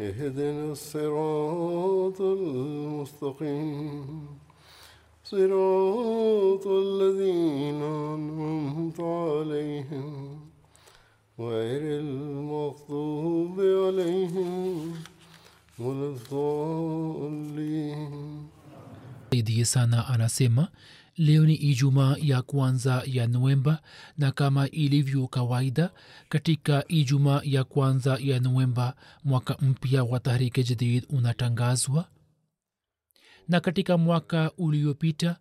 اهدنا الصراط المستقيم. صراط الذين أنعمت عليهم غير المغضوب عليهم ولا الضالين. Saidie sana anasema leo ni ijumaa ya kwanza ya novemba na kama ilivyo kawaida katika ijumaa ya kwanza ya novemba mwaka mpya wa tahrike jadid unatangazwa. Na katika mwaka uliopita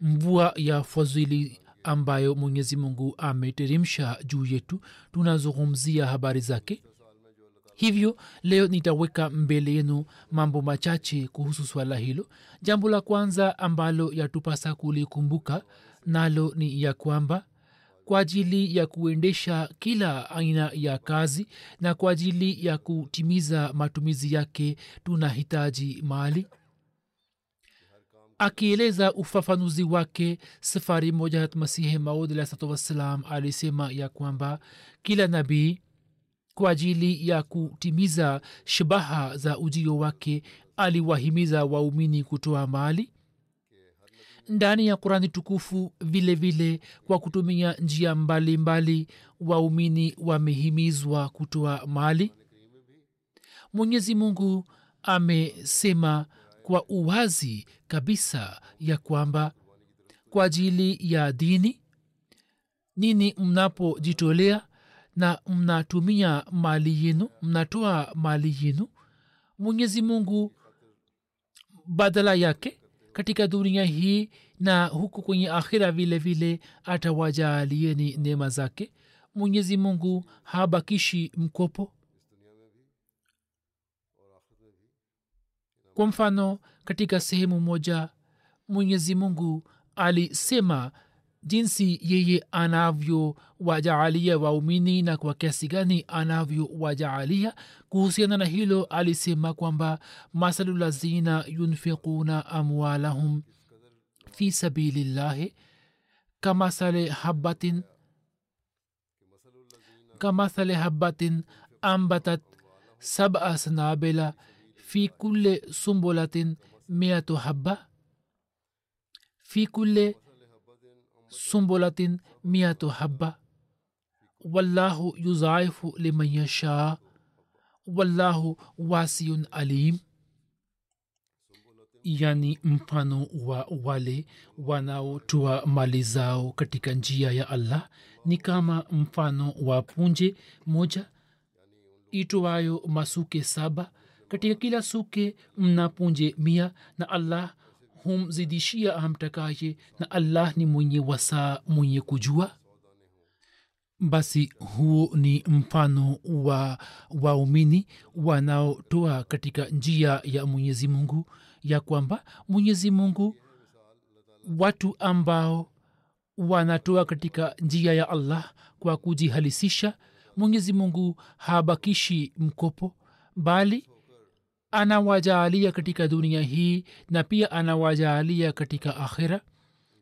mvua ya fadhili ambayo mwenyezi mungu ameteremsha juu yetu tunazungumzia habari zake hivyo leo nitaweka mbele yenu mambo machache kuhusu swala hilo. Jambo la kwanza ambalo yatupasa kulikumbuka nalo ni ya kwamba kwa ajili ya kuendesha kila aina ya kazi na kwa ajili ya kutimiza matumizi yake tunahitaji mali. Akieleza ufafanuzi wake safari moja hat masihi maud wassalam alisema ya kwamba kila nabii kwa ajili ya kutimiza shabaha za ujio wake aliwahimiza waumini kutoa mali ndani ya kurani tukufu. Vile vile kwa kutumia njia mbalimbali waumini wamehimizwa kutoa mali. Mwenyezi mungu amesema kwa uwazi kabisa ya kwamba kwa ajili ya dini nini mnapojitolea na mnatumia mali yenu mnatoa mali yenu. Mwenyezi mungu badala yake katika dunia hii na huku kwenye akhira vile vile atawajaalieni neema zake. Mwenyezi mungu habakishi mkopo. Kwa mfano katika sehemu moja mwenyezi mungu alisema jinsi yeye anavyowajaalia waumini na kwa kiasi gani anavyowajaalia. Kuhusiana na hilo alisema kwamba masalu lazina yunfiquna amwalahum fi sabilillahi kamasale habatin kamasale habatin ambatat saba sanabila fi kulle sumbulatin miatu habba fi kulle sumbulatin miatu habba. Wallahu yuzaifu liman yashaa wallahu wasiun alim. Yani mfano wa wale wanaotoa mali zao katika njia ya allah ni kama mfano wa punje moja itoayo masuke saba. Katika kila suke mna punje mia na allah humzidishia amtakaye na allah ni mwenye wasaa mwenye kujua? Basi huo ni mfano wa waumini wanaotoa katika njia ya mwenyezi mungu ya kwamba mwenyezi mungu watu ambao wanatoa katika njia ya allah kwa kujihalisisha mwenyezi mungu habakishi mkopo bali anawajaalia katika dunia hii na pia anawajaalia katika akhira.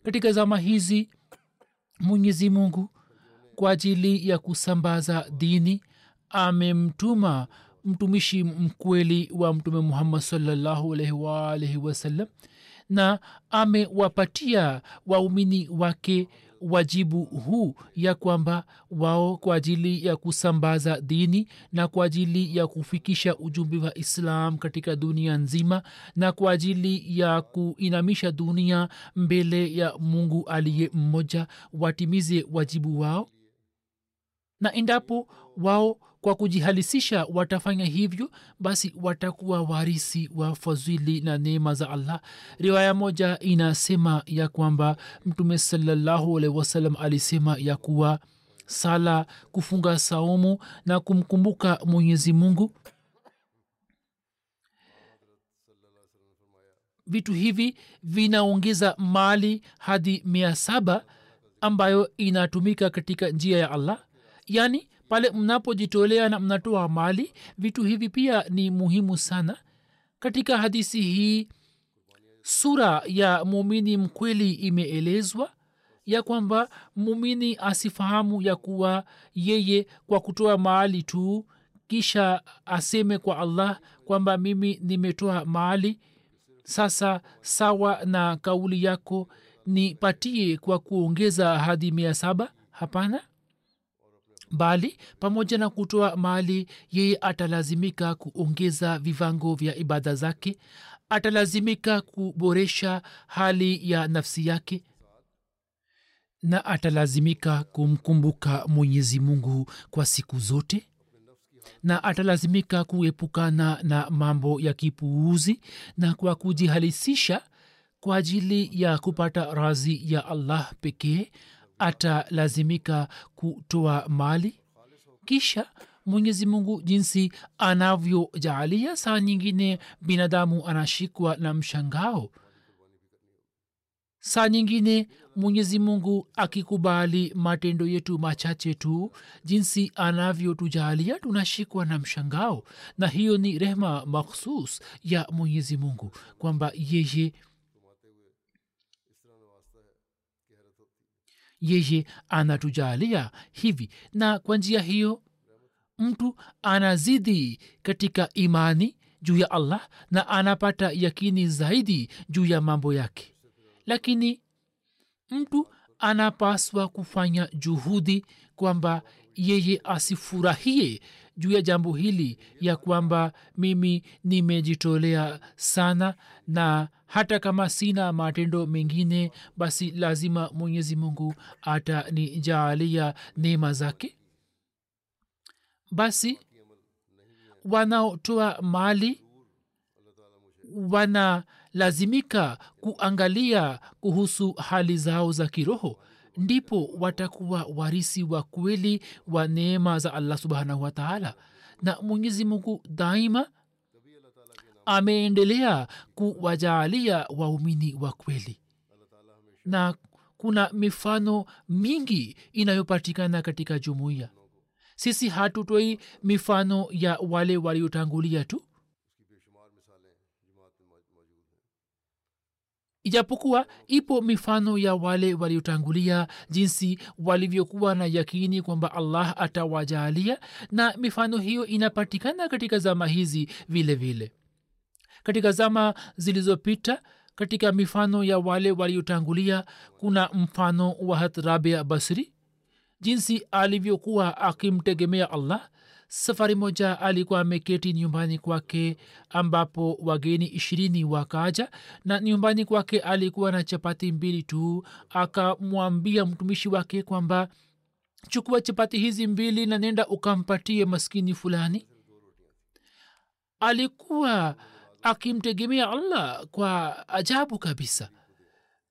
Katika zama hizi mwenyezi mungu kwa ajili ya kusambaza dini amemtuma mtumishi mkweli wa mtume muhammad salllahu alaihi waalaihi wasallam na amewapatia waumini wake wajibu huu ya kwamba wao kwa ajili ya kusambaza dini na kwa ajili ya kufikisha ujumbe wa islam katika dunia nzima na kwa ajili ya kuinamisha dunia mbele ya mungu aliye mmoja watimize wajibu wao. Na endapo wao kwa kujihalisisha watafanya hivyo basi watakuwa warisi wa fadhili na neema za allah. Riwaya moja inasema ya kwamba mtume salallahu alaihi wasallam alisema ya kuwa sala kufunga saumu na kumkumbuka mwenyezi mungu. Vitu hivi vinaongeza mali hadi mia saba ambayo inatumika katika njia ya allah. Yaani pale mnapojitolea na mnatoa mali vitu hivi pia ni muhimu sana. Katika hadisi hii sura ya mumini mkweli imeelezwa ya kwamba mumini asifahamu ya kuwa yeye kwa kutoa maali tu kisha aseme kwa allah kwamba mimi nimetoa maali sasa sawa na kauli yako nipatie kwa kuongeza hadi mia saba? Hapana bali pamoja na kutoa mali yeye atalazimika kuongeza vivango vya ibada zake atalazimika kuboresha hali ya nafsi yake na atalazimika kumkumbuka mwenyezi mungu kwa siku zote na atalazimika kuepukana na mambo ya kipuuzi na kwa kujihalisisha kwa ajili ya kupata razi ya allah pekee atalazimika kutoa mali. Kisha mwenyezi mungu jinsi anavyojaalia saa nyingine binadamu anashikwa na mshangao. Saa nyingine mwenyezi mungu akikubali matendo yetu machache tu jinsi anavyotujaalia tunashikwa na mshangao. Na hiyo ni rehma makhsus ya mwenyezi mungu kwamba yeye yeye anatujalia hivi. Na kwa njia hiyo mtu anazidi katika imani juu ya allah na anapata yakini zaidi juu ya mambo yake. Lakini mtu anapaswa kufanya juhudi kwamba yeye asifurahie juu ya jambo hili ya kwamba mimi nimejitolea sana na hata kama sina matendo mengine basi lazima mwenyezi mungu atanijaalia neema zake. Basi wanaotoa mali wanalazimika kuangalia kuhusu hali zao za kiroho ndipo watakuwa warisi wa kweli wa neema za allah subhanahu wataala na mwenyezi mungu daima ameendelea kuwajaalia waumini wa kweli. Na kuna mifano mingi inayopatikana katika jumuiya. Sisi hatutoi mifano ya wale waliotangulia tu. Ijapokuwa ipo mifano ya wale waliotangulia jinsi walivyokuwa na yakini kwamba allah atawajaalia na mifano hiyo inapatikana katika zama hizi vile vile katika zama zilizopita katika mifano ya wale waliotangulia kuna mfano wa hatrabia basri. Jinsi alivyokuwa akimtegemea allah safari moja alikuwa ameketi nyumbani kwake ambapo wageni ishirini wakaja na nyumbani kwake alikuwa na chapati mbili tu. Akamwambia mtumishi wake kwamba chukua chapati hizi mbili na nenda ukampatie maskini fulani. Alikuwa akimtegemea allah kwa ajabu kabisa.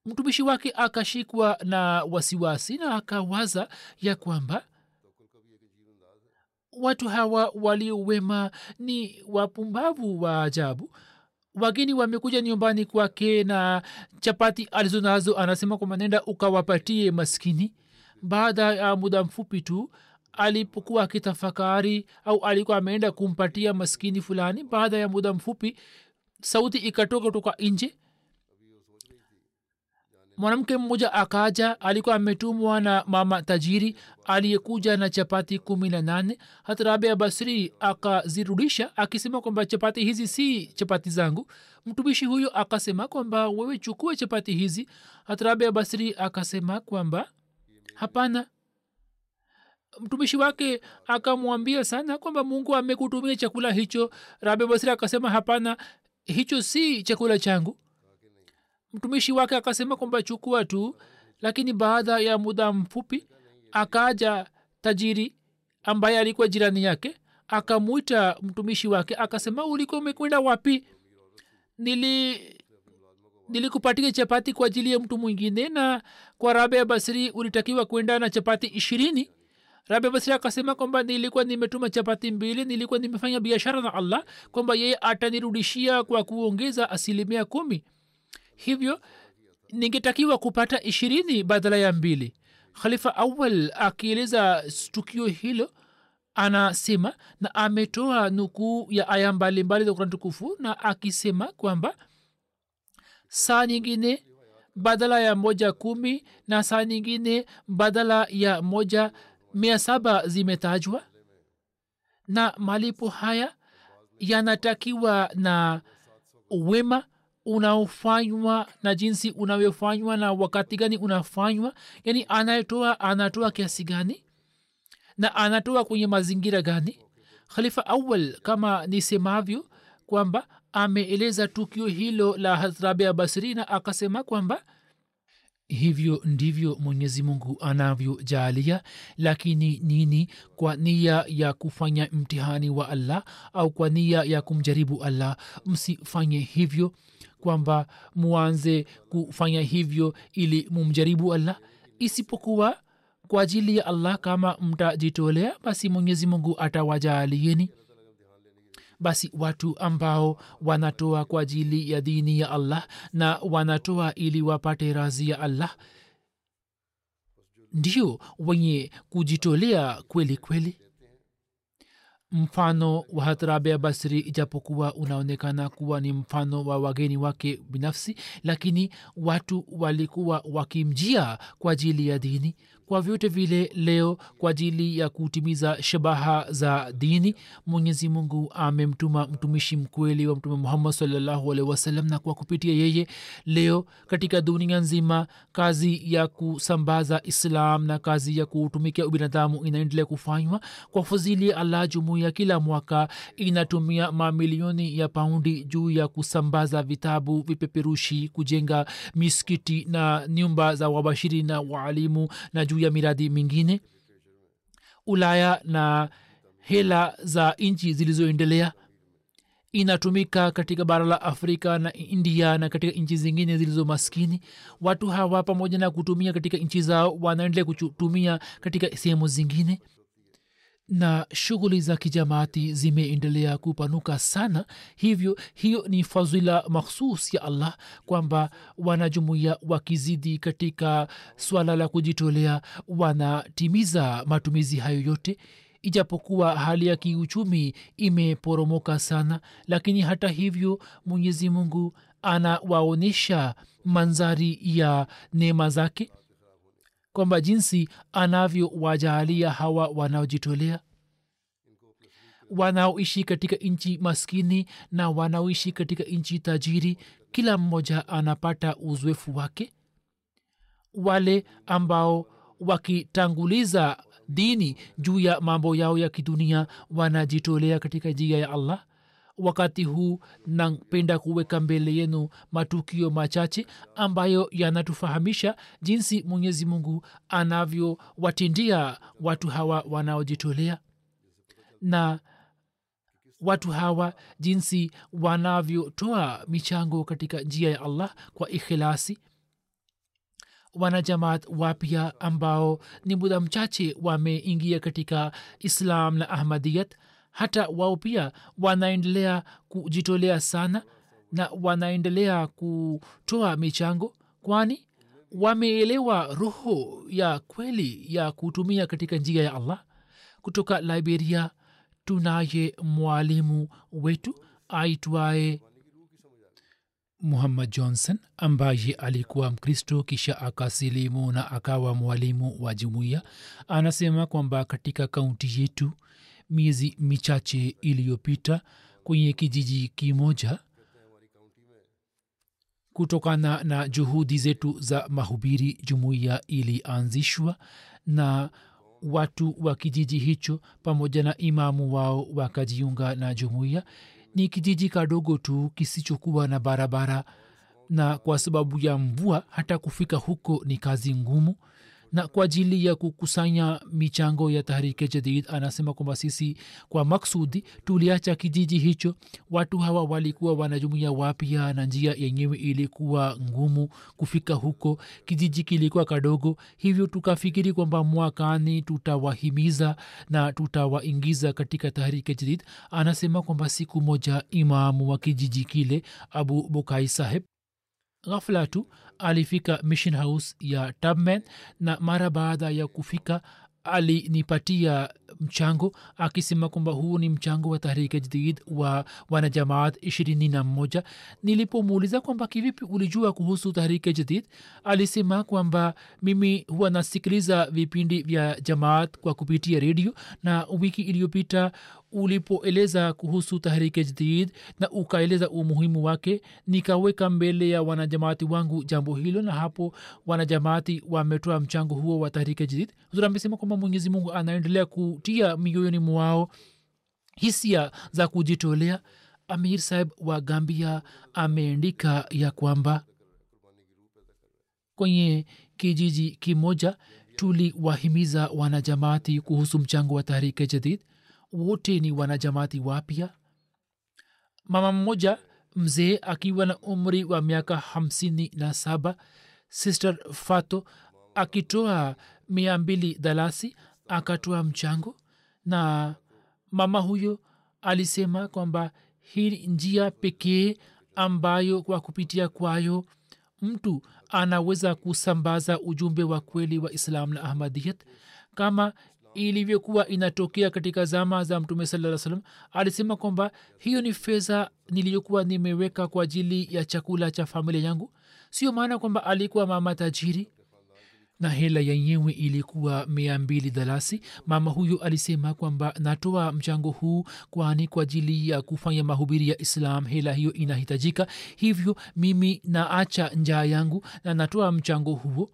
Mtumishi wake akashikwa na wasiwasi na akawaza ya kwamba watu hawa waliowema ni wapumbavu wa ajabu. Wageni wamekuja nyumbani kwake na chapati alizonazo anasema kwamba nenda ukawapatie maskini. Baada ya muda mfupi tu alipokuwa akitafakari au alikuwa ameenda kumpatia maskini fulani baada ya muda mfupi sauti ikatoka kutoka nje mwanamke mmoja akaja alikuwa ametumwa na mama tajiri aliyekuja na chapati kumi na nane hata rabia basri akazirudisha akisema kwamba chapati hizi si chapati zangu mtumishi huyo akasema kwamba wewe chukue chapati hizi hata rabia basri akasema kwamba hapana mtumishi wake akamwambia sana kwamba mungu amekutumia chakula hicho rabi basri akasema hapana hicho si chakula changu. Mtumishi wake akasema kwamba chukua tu lakini baada ya muda mfupi akaja tajiri ambaye alikuwa jirani yake akamwita mtumishi wake akasema ulikuwa umekwenda wapi? Nili nilikupatia chapati kwa ajili ya mtu mwingine na kwa rabe ya basri ulitakiwa kwenda na chapati ishirini rabe basri akasema kwamba nilikuwa nimetuma chapati mbili nilikuwa nimefanya biashara na allah kwamba yeye atanirudishia kwa kuongeza asilimia kumi. Hivyo ningetakiwa kupata ishirini badala ya mbili. Khalifa awal akieleza tukio hilo anasema na ametoa nukuu ya aya mbalimbali za kurani tukufu na akisema kwamba saa nyingine badala ya moja kumi na saa nyingine badala ya moja mia saba zimetajwa. Na malipo haya yanatakiwa na wema unaofanywa na jinsi unavyofanywa na wakati gani unafanywa. Yani anayetoa anatoa kiasi gani? Na anatoa kwenye mazingira gani? Khalifa awal kama nisemavyo kwamba ameeleza tukio hilo la hazrabe basri na akasema kwamba hivyo ndivyo mwenyezi mungu anavyojaalia lakini nini? Kwa nia ya kufanya mtihani wa allah au kwa nia ya kumjaribu allah msifanye hivyo kwamba muanze kufanya hivyo ili mumjaribu allah. Isipokuwa kwa ajili ya allah kama mtajitolea basi mwenyezi mungu atawajaalieni basi watu ambao wanatoa kwa ajili ya dini ya allah na wanatoa ili wapate razi ya allah ndio wenye kujitolea kweli kweli. Mfano wa hatrabea basri ijapokuwa unaonekana kuwa ni mfano wa wageni wake binafsi lakini watu walikuwa wakimjia kwa ajili ya dini kwa vyote vile leo kwa ajili ya kutimiza shabaha za dini. Mwenyezi mungu amemtuma mtumishi mkweli wa mtume muhammad salllahu alaihi wasallam na kwa kupitia yeye leo katika dunia nzima kazi ya kusambaza islam na kazi ya kutumikia ubinadamu inaendelea kufanywa. Kwa fuzili allah jumuiya kila mwaka inatumia mamilioni ya paundi juu ya kusambaza vitabu vipeperushi kujenga miskiti na nyumba za wabashiri na waalimu na juu ya miradi mingine. Ulaya na hela za nchi zilizoendelea. Inatumika katika bara la afrika na india na katika nchi zingine zilizo maskini. Watu hawa pamoja na kutumia katika nchi zao wanaendelea kutumia katika sehemu zingine na shughuli za kijamaati zimeendelea kupanuka sana. Hivyo hiyo ni fadhila makhsus ya allah kwamba wanajumuia wakizidi katika swala la kujitolea wanatimiza matumizi hayo yote. Ijapokuwa hali ya kiuchumi imeporomoka sana lakini hata hivyo mwenyezi mungu anawaonyesha manzari ya neema zake kwamba jinsi anavyowajaalia hawa wanaojitolea wanaoishi katika nchi maskini na wanaoishi katika nchi tajiri kila mmoja anapata uzoefu wake. Wale ambao wakitanguliza dini juu ya mambo yao ya kidunia wanajitolea katika njia ya allah wakati huu napenda kuweka mbele yenu matukio machache ambayo yanatufahamisha jinsi mwenyezi mungu anavyowatindia watu hawa wanaojitolea na watu hawa jinsi wanavyotoa michango katika njia ya allah kwa ikhilasi wanajamaat wapya ambao ni muda mchache wameingia katika islam na ahmadiyat hata wao pia wanaendelea kujitolea sana na wanaendelea kutoa michango kwani wameelewa roho ya kweli ya kutumia katika njia ya allah. Kutoka liberia tunaye mwalimu wetu aitwaye muhammad johnson ambaye alikuwa mkristo kisha akasilimu na akawa mwalimu wa jumuiya. Anasema kwamba katika kaunti yetu miezi michache iliyopita kwenye kijiji kimoja. Kutokana na juhudi zetu za mahubiri jumuiya ilianzishwa na watu wa kijiji hicho pamoja na imamu wao wakajiunga na jumuiya. Ni kijiji kadogo tu kisichokuwa na barabara na kwa sababu ya mvua hata kufika huko ni kazi ngumu na kwa ajili ya kukusanya michango ya tahrike jadid. Anasema kwamba sisi kwa maksudi tuliacha kijiji hicho. Watu hawa walikuwa wanajumuia wapya na njia yenyewe ilikuwa ngumu kufika huko. Kijiji kilikuwa kadogo hivyo tukafikiri kwamba mwakani tutawahimiza na tutawaingiza katika tahrike jadid. Anasema kwamba siku moja imamu wa kijiji kile abu bukai saheb ghafla tu alifika mission house ya tabman na mara baada ya kufika alinipatia mchango akisema kwamba huu ni mchango wa tahrike jadid wa wanajamaat ishirini na mmoja nilipomuuliza kwamba kivipi ulijua kuhusu tahrike jadid alisema kwamba mimi huwa nasikiliza vipindi vya jamaat kwa kupitia redio na wiki iliyopita ulipoeleza kuhusu tahriki jadid na ukaeleza umuhimu wake nikaweka mbele ya wanajamaati wangu jambo hilo na hapo wanajamaati wametoa mchango huo wa tahriki jadid huzur amesema kwamba mwenyezi mungu anaendelea kutia mioyoni mwao hisia za kujitolea. Amir saheb wa gambia ameandika ya kwamba kwenye kijiji kimoja tuliwahimiza wanajamaati kuhusu mchango wa tahrike jadid wote ni wanajamati wapya? Mama mmoja mzee akiwa na umri wa miaka hamsini na saba sister fato akitoa mia mbili dalasi akatoa mchango. Na mama huyo alisema kwamba hii njia pekee ambayo kwa kupitia kwayo mtu anaweza kusambaza ujumbe wa kweli wa islam na ahmadiyat. Kama ilivyokuwa inatokea katika zama za mtume saa salam alisema kwamba hiyo ni fedha niliyokuwa nimeweka kwa ajili ya chakula cha familia yangu. Sio maana kwamba alikuwa mama tajiri na hela yenyewe ilikuwa mia mbili dhalasi. Mama huyo alisema kwamba natoa mchango huu kwani kwa ajili ya kufanya mahubiri ya islam hela hiyo inahitajika. Hivyo mimi naacha njaa yangu na natoa mchango huo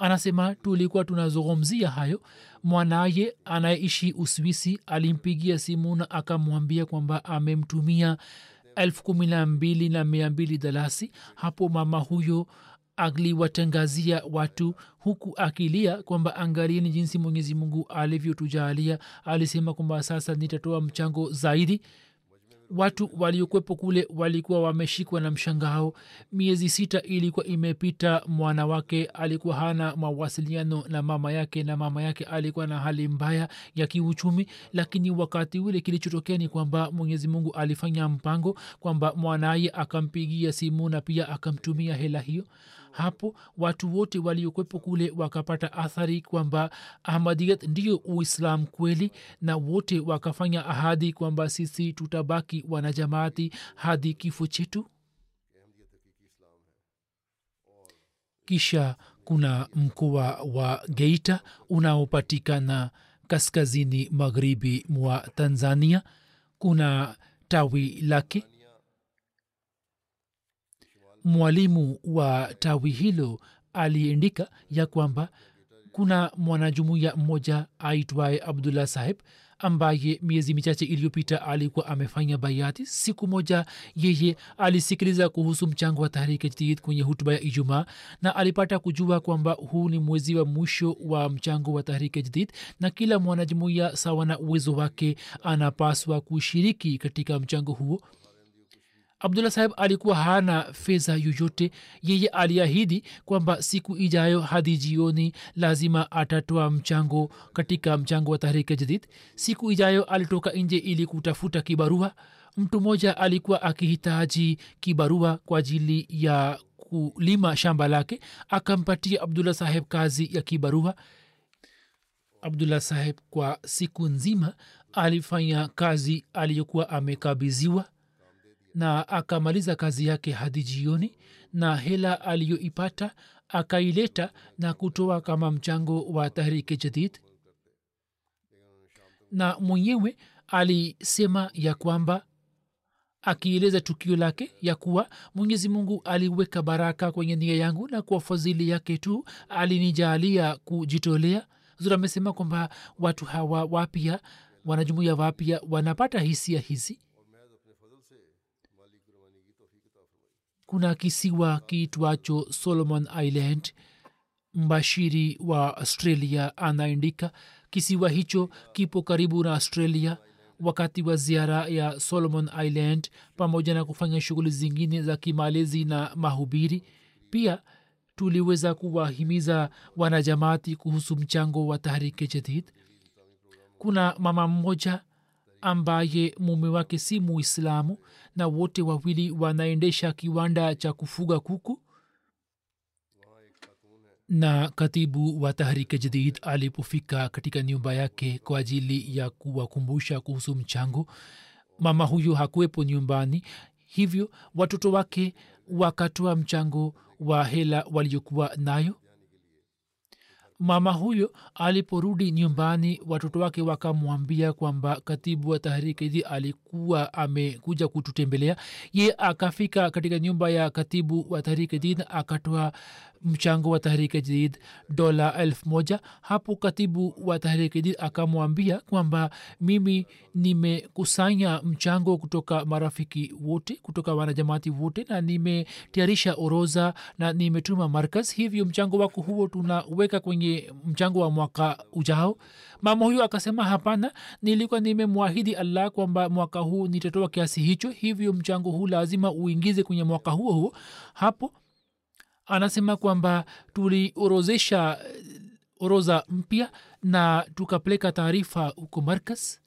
anasema tulikuwa tunazungumzia hayo. Mwanaye anayeishi uswisi alimpigia simu na akamwambia kwamba amemtumia elfu kumi na mbili na mia mbili dhalasi hapo mama huyo aliwatangazia watu huku akilia kwamba angalieni jinsi mwenyezi mungu alivyotujaalia alisema kwamba sasa nitatoa mchango zaidi watu waliokwepo kule walikuwa wameshikwa na mshangao. Miezi sita ilikuwa imepita mwana wake alikuwa hana mawasiliano na mama yake na mama yake alikuwa na hali mbaya ya kiuchumi. Lakini wakati ule kilichotokea ni kwamba mwenyezi mungu alifanya mpango kwamba mwanaye akampigia simu na pia akamtumia hela hiyo hapo watu wote waliokwepo kule wakapata athari kwamba ahmadiyat ndiyo uislam kweli na wote wakafanya ahadi kwamba sisi tutabaki wanajamaati hadi kifo chetu. Kisha kuna mkoa wa geita unaopatikana kaskazini magharibi mwa tanzania. Kuna tawi lake mwalimu wa tawi hilo aliandika ya kwamba kuna mwanajumuiya mmoja aitwaye abdullah saheb ambaye miezi michache iliyopita alikuwa amefanya bayati. Siku moja yeye alisikiliza kuhusu mchango wa tahriki jadid kwenye hutuba ya ijumaa na alipata kujua kwamba huu ni mwezi wa mwisho wa mchango wa tahriki jadid na kila mwanajumuiya sawa na uwezo wake anapaswa kushiriki katika mchango huo abdullah saheb alikuwa hana fedha yoyote. Yeye aliahidi kwamba siku ijayo hadi jioni lazima atatoa mchango katika mchango wa tahrike jadid. Siku ijayo alitoka nje ili kutafuta kibarua. Mtu mmoja alikuwa akihitaji kibarua kwa ajili ya kulima shamba lake akampatia abdullah saheb kazi ya kibarua. Abdullah saheb kwa siku nzima alifanya kazi aliyokuwa amekabiziwa na akamaliza kazi yake hadi jioni na hela aliyoipata akaileta na kutoa kama mchango wa tahriki jadid. Na mwenyewe alisema ya kwamba akieleza tukio lake ya kuwa mwenyezi mungu aliweka baraka kwenye nia yangu na kwa fadhili yake tu alinijaalia kujitolea. Zuri amesema kwamba watu hawa wapya wanajumuia wapya wanapata hisia hizi kuna kisiwa kiitwacho solomon island. Mbashiri wa australia anaandika kisiwa hicho kipo karibu na australia. Wakati wa ziara ya solomon island pamoja na kufanya shughuli zingine za kimalezi na mahubiri pia tuliweza kuwahimiza wanajamaati kuhusu mchango wa tahrike jadid kuna mama mmoja ambaye mume wake si muislamu na wote wawili wanaendesha kiwanda cha kufuga kuku na katibu wa tahrike jadid alipofika katika nyumba yake kwa ajili ya kuwakumbusha kuhusu mchango mama huyu hakuwepo nyumbani. Hivyo watoto wake wakatoa mchango wa hela waliokuwa nayo mama huyo aliporudi nyumbani watoto wake wakamwambia kwamba katibu wa tahrikidi alikuwa amekuja kututembelea. Ye akafika katika nyumba ya katibu wa tahrikidin akatoa mchango wa tahriki jadid dola elfu moja. Hapo katibu wa tahriki jadid akamwambia kwamba mimi nimekusanya mchango kutoka marafiki wote kutoka wanajamati wote na nimetayarisha oroza na nimetuma markaz. Hivyo mchango wako huo tunaweka kwenye mchango wa mwaka ujao. Mama huyo akasema hapana nilikuwa nimemwahidi allah kwamba mwaka huu nitatoa kiasi hicho. Hivyo mchango huu lazima uingize kwenye mwaka huo huo. Hapo anasema kwamba tuliorozesha oroza mpya na tukapeleka taarifa huko markas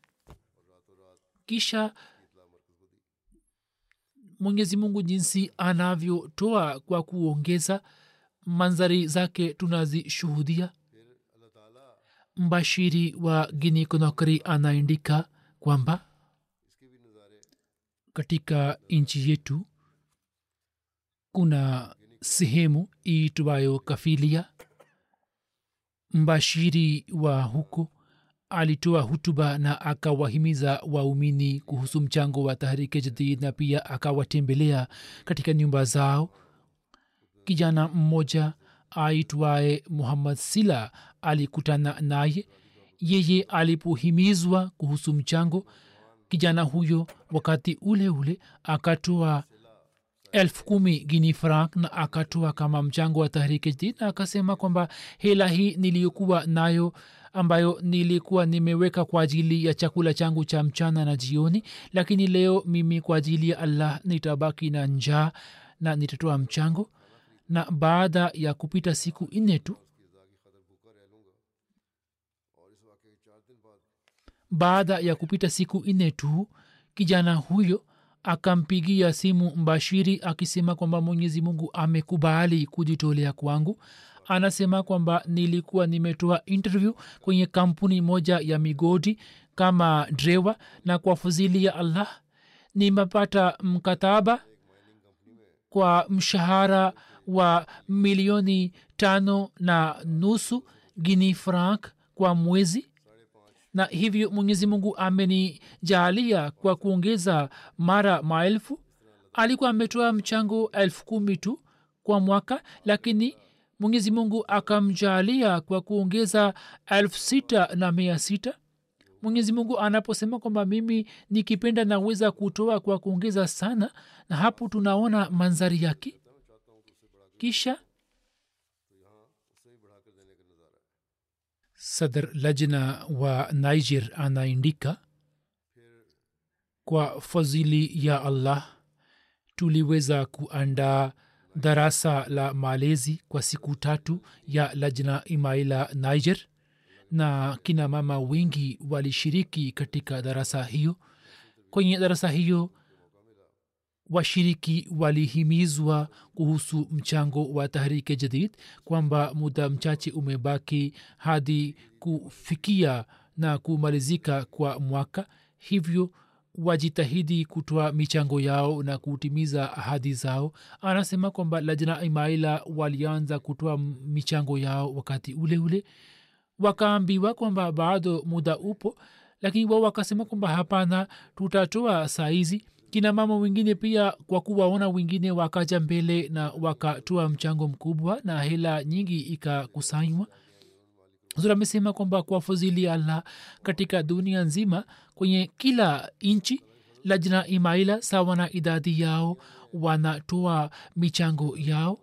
kisha mwenyezi mungu jinsi anavyotoa kwa kuongeza manzari zake tunazishuhudia. Mbashiri wa gini konokri anaandika kwamba katika nchi yetu kuna sehemu iitwayo kafilia. Mbashiri wa huko alitoa hutuba na akawahimiza waumini kuhusu mchango wa tahrike jadid na pia akawatembelea katika nyumba zao. Kijana mmoja aitwaye muhammad sila alikutana naye. Yeye alipohimizwa kuhusu mchango kijana huyo wakati ule ule akatoa elfu kumi frank na akatoa kama mchango wa tahriki jdid na akasema kwamba hela hii niliyokuwa nayo ambayo nilikuwa nimeweka kwa ajili ya chakula changu cha mchana na jioni lakini leo mimi kwa ajili ya allah nitabaki na njaa na nitatoa mchango. Na baada ya kupita siku nne tu baada ya kupita siku nne tu kijana huyo akampigia simu mbashiri akisema kwamba mwenyezi mungu amekubali kujitolea kwangu. Anasema kwamba nilikuwa nimetoa interview kwenye kampuni moja ya migodi kama drewa na kwa fuzili ya allah nimepata mkataba kwa mshahara wa milioni tano na nusu guini frank kwa mwezi na hivyo mwenyezi mungu amenijaalia kwa kuongeza mara maelfu. Alikuwa ametoa mchango elfu kumi tu kwa mwaka lakini mwenyezi mungu akamjaalia kwa kuongeza elfu sita na mia sita. Mwenyezi mungu anaposema kwamba mimi nikipenda naweza kutoa kwa kuongeza sana na hapo tunaona manzari yake. Kisha sadr lajna wa niger anaindika kwa fadhili ya allah tuliweza kuandaa darasa la malezi kwa siku tatu ya lajna imaila niger na kina mama wengi walishiriki katika darasa hiyo. Kwenye darasa hiyo washiriki walihimizwa kuhusu mchango wa tahrike jadid kwamba muda mchache umebaki hadi kufikia na kumalizika kwa mwaka. Hivyo wajitahidi kutoa michango yao na kutimiza ahadi zao. Anasema kwamba lajna imaila walianza kutoa michango yao wakati ule ule. Wakaambiwa kwamba bado muda upo lakini wao wakasema kwamba hapana tutatoa saizi kina mama wengine pia kwa kuwaona wengine wakaja mbele na wakatoa mchango mkubwa na hela nyingi ikakusanywa. Zura amesema kwamba kwa fadhili allah katika dunia nzima kwenye kila nchi lajna imaila sawa na idadi yao wanatoa michango yao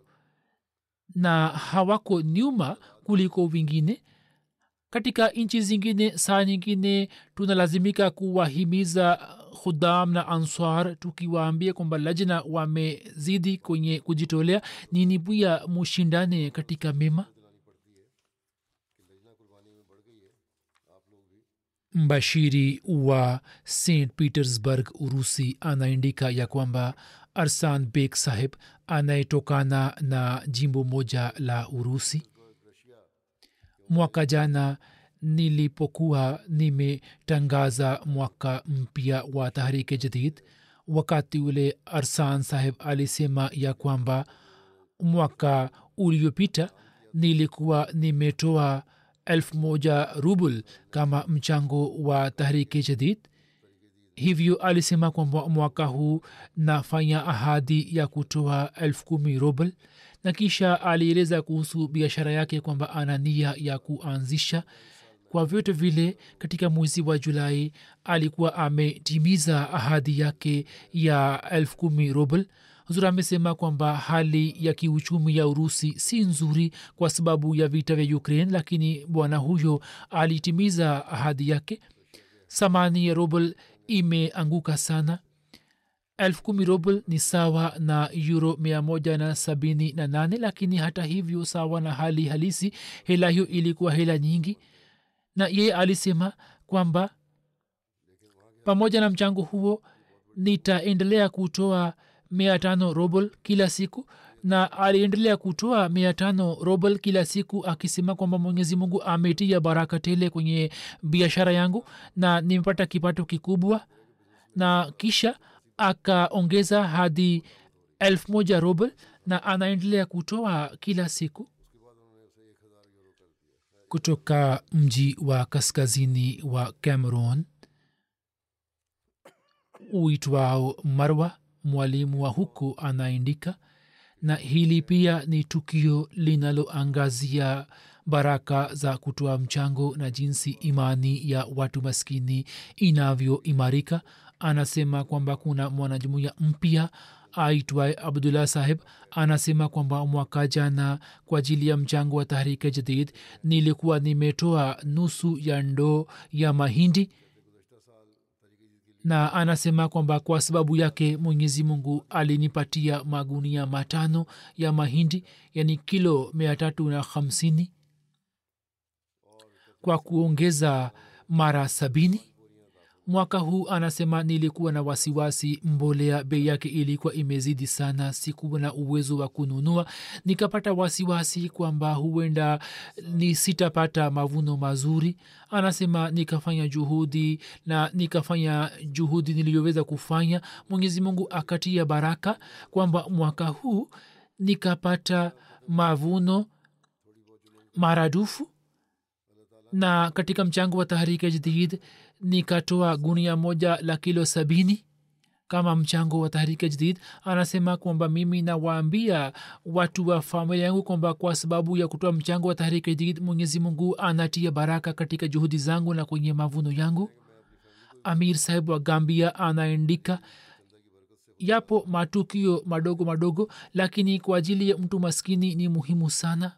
na hawako nyuma kuliko wengine. Katika nchi zingine saa nyingine tunalazimika kuwahimiza khudam na answar tukiwaambia kwamba lajna wamezidi kwenye kujitolea. Nini pia mushindane katika mema? Mbashiri wa st petersburg urusi anaandika ya kwamba arsan bek saheb anayetokana na jimbo moja la urusi. Mwaka jana nilipokuwa nimetangaza mwaka mpya wa tahariki jadid wakati ule arsan saheb alisema ya kwamba mwaka uliopita nilikuwa nimetoa elfu moja rubl kama mchango wa tahariki jadid. Hivyo alisema kwamba mwaka huu nafanya ahadi ya kutoa elfu kumi rubl na kisha alieleza kuhusu biashara yake kwamba ana nia ya kuanzisha kwa vyote vile katika mwezi wa julai alikuwa ametimiza ahadi yake ya elfu kumi huzur amesema kwamba hali ya kiuchumi ya urusi si nzuri kwa sababu ya vita vya ukraine lakini bwana huyo alitimiza ahadi yake. Samani ya rubl imeanguka sana. Elfu kumi ni sawa na euro mia moja na sabini na nane lakini hata hivyo sawa na hali halisi hela hiyo ilikuwa hela nyingi na yeye alisema kwamba pamoja na mchango huo nitaendelea kutoa mia tano robl kila siku. Na aliendelea kutoa mia tano robl kila siku akisema kwamba mwenyezi mungu ametia baraka tele kwenye biashara yangu na nimepata kipato kikubwa. Na kisha akaongeza hadi elfu moja robl na anaendelea kutoa kila siku kutoka mji wa kaskazini wa cameron uitwao marwa mwalimu wa huko anaandika na hili pia ni tukio linaloangazia baraka za kutoa mchango na jinsi imani ya watu maskini inavyoimarika. Anasema kwamba kuna mwanajumuya mpya aitwaye abdullah saheb anasema kwamba mwaka jana kwa ajili ya mchango wa tahrike jadid nilikuwa nimetoa nusu ya ndoo ya mahindi. Na anasema kwamba kwa sababu yake mwenyezi mungu alinipatia magunia matano ya mahindi yani kilo mia tatu na hamsini kwa kuongeza mara sabini mwaka huu anasema nilikuwa na wasiwasi mbolea bei yake ilikuwa imezidi sana sikuwa na uwezo wa kununua. Nikapata wasiwasi kwamba huenda ni sitapata mavuno mazuri. Anasema nikafanya juhudi na nikafanya juhudi niliyoweza kufanya. Mwenyezi mungu akatia baraka kwamba mwaka huu nikapata mavuno maradufu. Na katika mchango wa tahrika jadid nikatoa gunia moja la kilo sabini? Kama mchango wa tahrika jadid anasema kwamba mimi nawaambia watu wa familia yangu kwamba kwa sababu ya kutoa mchango wa tahrika jadid mwenyezi mungu anatia baraka katika juhudi zangu na kwenye mavuno yangu. Amir sahib wa gambia anaandika yapo matukio madogo madogo lakini kwa ajili ya mtu maskini ni muhimu sana.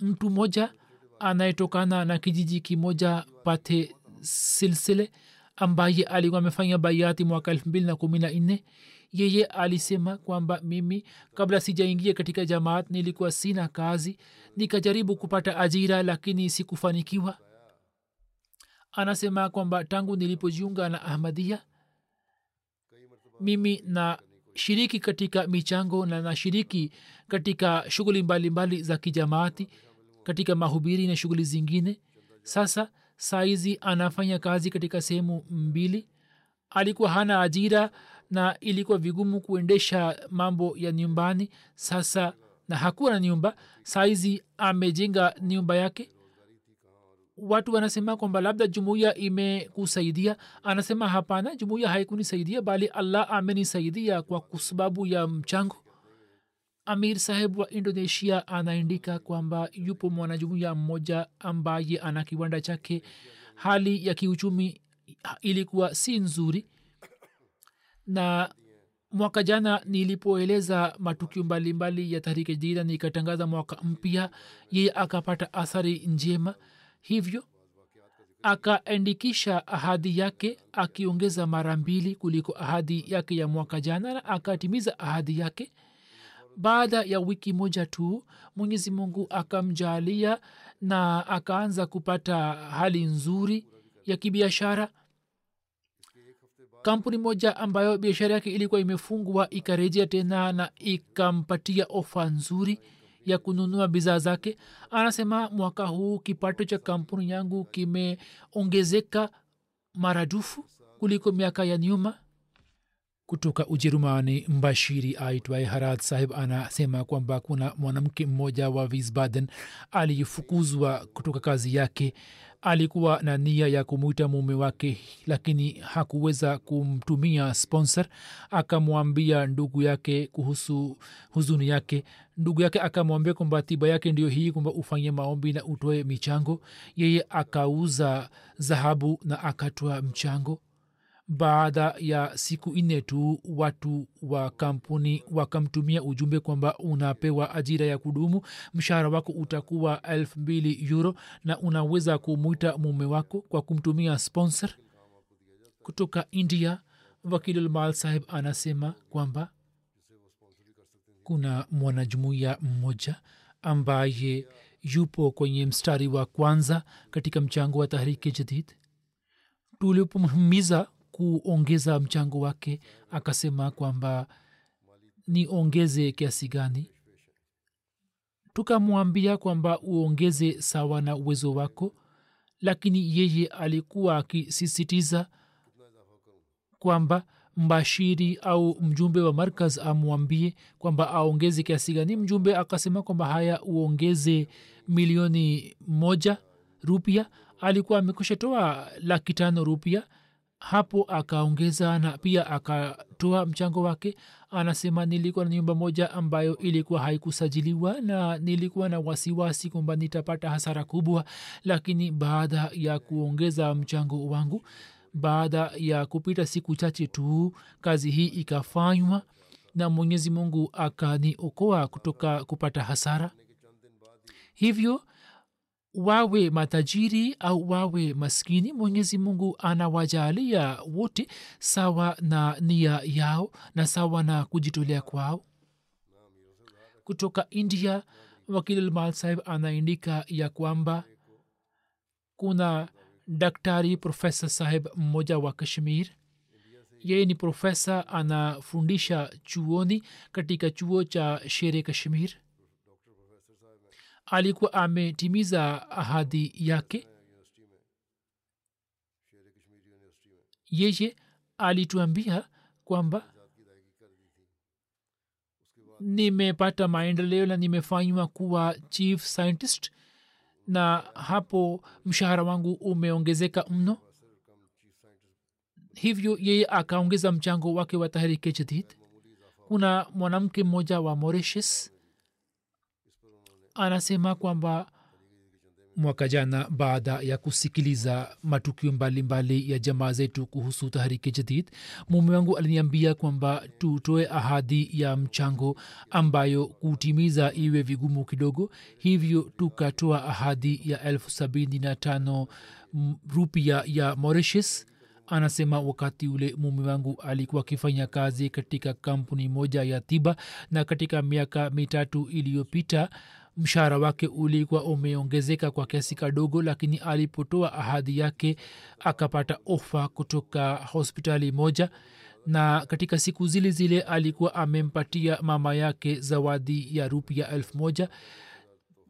Mtu mmoja anayetokana na kijiji kimoja pate silsile ambaye alikuwa amefanya baiati mwaka elfu mbili na kumi na nne. Yeye alisema kwamba mimi kabla sijaingia katika jamaat nilikuwa sina kazi nikajaribu kupata ajira lakini sikufanikiwa. Anasema kwamba tangu nilipojiunga na ahmadia mimi na shiriki katika michango na nashiriki katika shughuli mbalimbali za kijamaati katika mahubiri na shughuli zingine. Sasa saizi anafanya kazi katika sehemu mbili. Alikuwa hana ajira na ilikuwa vigumu kuendesha mambo ya nyumbani. Sasa na hakuwa na nyumba. Saizi amejenga nyumba yake. Watu wanasema kwamba labda jumuiya imekusaidia. Anasema hapana jumuiya haikunisaidia bali allah amenisaidia kwa sababu ya mchango amir saheb wa indonesia anaandika kwamba yupo mwanajumuya mmoja ambaye ana kiwanda chake. Hali ya kiuchumi ilikuwa si nzuri. Na mwaka jana nilipoeleza matukio mbalimbali ya tahrike jira nikatangaza mwaka mpya yeye akapata athari njema. Hivyo akaandikisha ahadi yake akiongeza mara mbili kuliko ahadi yake ya mwaka jana na akatimiza ahadi yake baada ya wiki moja tu mwenyezi mungu akamjalia na akaanza kupata hali nzuri ya kibiashara. Kampuni moja ambayo biashara yake ilikuwa imefungwa ikarejea tena na ikampatia ofa nzuri ya kununua bidhaa zake. Anasema mwaka huu kipato cha kampuni yangu kimeongezeka maradufu kuliko miaka ya nyuma kutoka ujerumani mbashiri aitwaye harad sahib anasema kwamba kuna mwanamke mmoja wa visbaden aliyefukuzwa kutoka kazi yake. Alikuwa na nia ya kumwita mume wake lakini hakuweza kumtumia sponsor. Akamwambia ndugu yake kuhusu huzuni yake. Ndugu yake akamwambia kwamba tiba yake ndio hii kwamba ufanye maombi na utoe michango. Yeye akauza dhahabu na akatoa mchango baada ya siku nne tu watu wa kampuni wakamtumia ujumbe kwamba unapewa ajira ya kudumu mshahara wako utakuwa elfu mbili euro na unaweza kumwita mume wako kwa kumtumia sponsor. Kutoka india wakilulmal sahib anasema kwamba kuna mwanajumuiya mmoja ambaye yupo kwenye mstari wa kwanza katika mchango wa tahriki jadid. Tulipomhimiza kuongeza mchango wake akasema kwamba niongeze kiasi gani? Tukamwambia kwamba uongeze sawa na uwezo wako lakini yeye alikuwa akisisitiza kwamba mbashiri au mjumbe wa markaz amwambie kwamba aongeze kiasi gani. Mjumbe akasema kwamba haya uongeze milioni moja rupia. Alikuwa amekusha toa laki tano rupia hapo akaongeza na pia akatoa mchango wake. Anasema nilikuwa na nyumba moja ambayo ilikuwa haikusajiliwa na nilikuwa na wasiwasi kwamba nitapata hasara kubwa lakini baada ya kuongeza mchango wangu baada ya kupita siku chache tu kazi hii ikafanywa na mwenyezi mungu akaniokoa kutoka kupata hasara. Hivyo wawe matajiri au wawe maskini mwenyezi mungu anawajalia wote sawa na nia yao na sawa na kujitolea kwao. Kutoka india wakilulmal sahib anaandika ya kwamba kuna daktari profesa saheb mmoja wa kashmir. Yeye ni profesa anafundisha chuoni katika chuo cha shere kashmir alikuwa ametimiza ahadi yake. Yeye alituambia kwamba nimepata maendeleo na nimefanywa kuwa chief scientist na hapo mshahara wangu umeongezeka mno. Hivyo yeye akaongeza mchango wake wa tahrike jadid kuna mwanamke mmoja wa mauritius anasema kwamba mwaka jana baada ya kusikiliza matukio mbalimbali mbali ya jamaa zetu kuhusu tahriki jadid mume wangu aliniambia kwamba tutoe ahadi ya mchango ambayo kutimiza iwe vigumu kidogo hivyo tukatoa ahadi ya elfu sabini na tano rupia ya mauritius anasema wakati ule mume wangu alikuwa akifanya kazi katika kampuni moja ya tiba na katika miaka mitatu iliyopita mshahara wake ulikuwa umeongezeka kwa kiasi kadogo lakini alipotoa ahadi yake akapata ofa kutoka hospitali moja. Na katika siku zile zile alikuwa amempatia mama yake zawadi ya rupia elfu moja.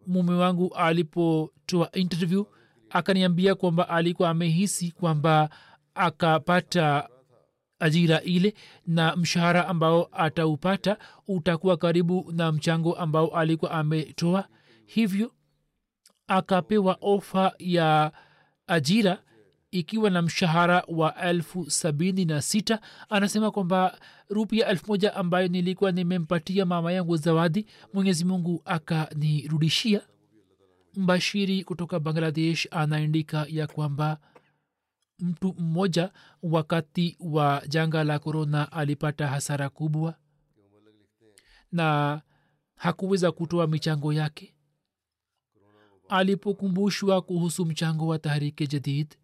Mume wangu alipotoa interview akaniambia kwamba alikuwa amehisi kwamba akapata ajira ile na mshahara ambao ataupata utakuwa karibu na mchango ambao alikuwa ametoa. Hivyo akapewa ofa ya ajira ikiwa na mshahara wa elfu sabini na sita. Anasema kwamba rupia elfu moja ambayo nilikuwa nimempatia mama yangu zawadi mwenyezi mungu akanirudishia. Mbashiri kutoka bangladesh anaandika ya kwamba mtu mmoja wakati wa janga la korona alipata hasara kubwa? Na hakuweza kutoa michango yake? Alipokumbushwa kuhusu mchango wa tahrike jadid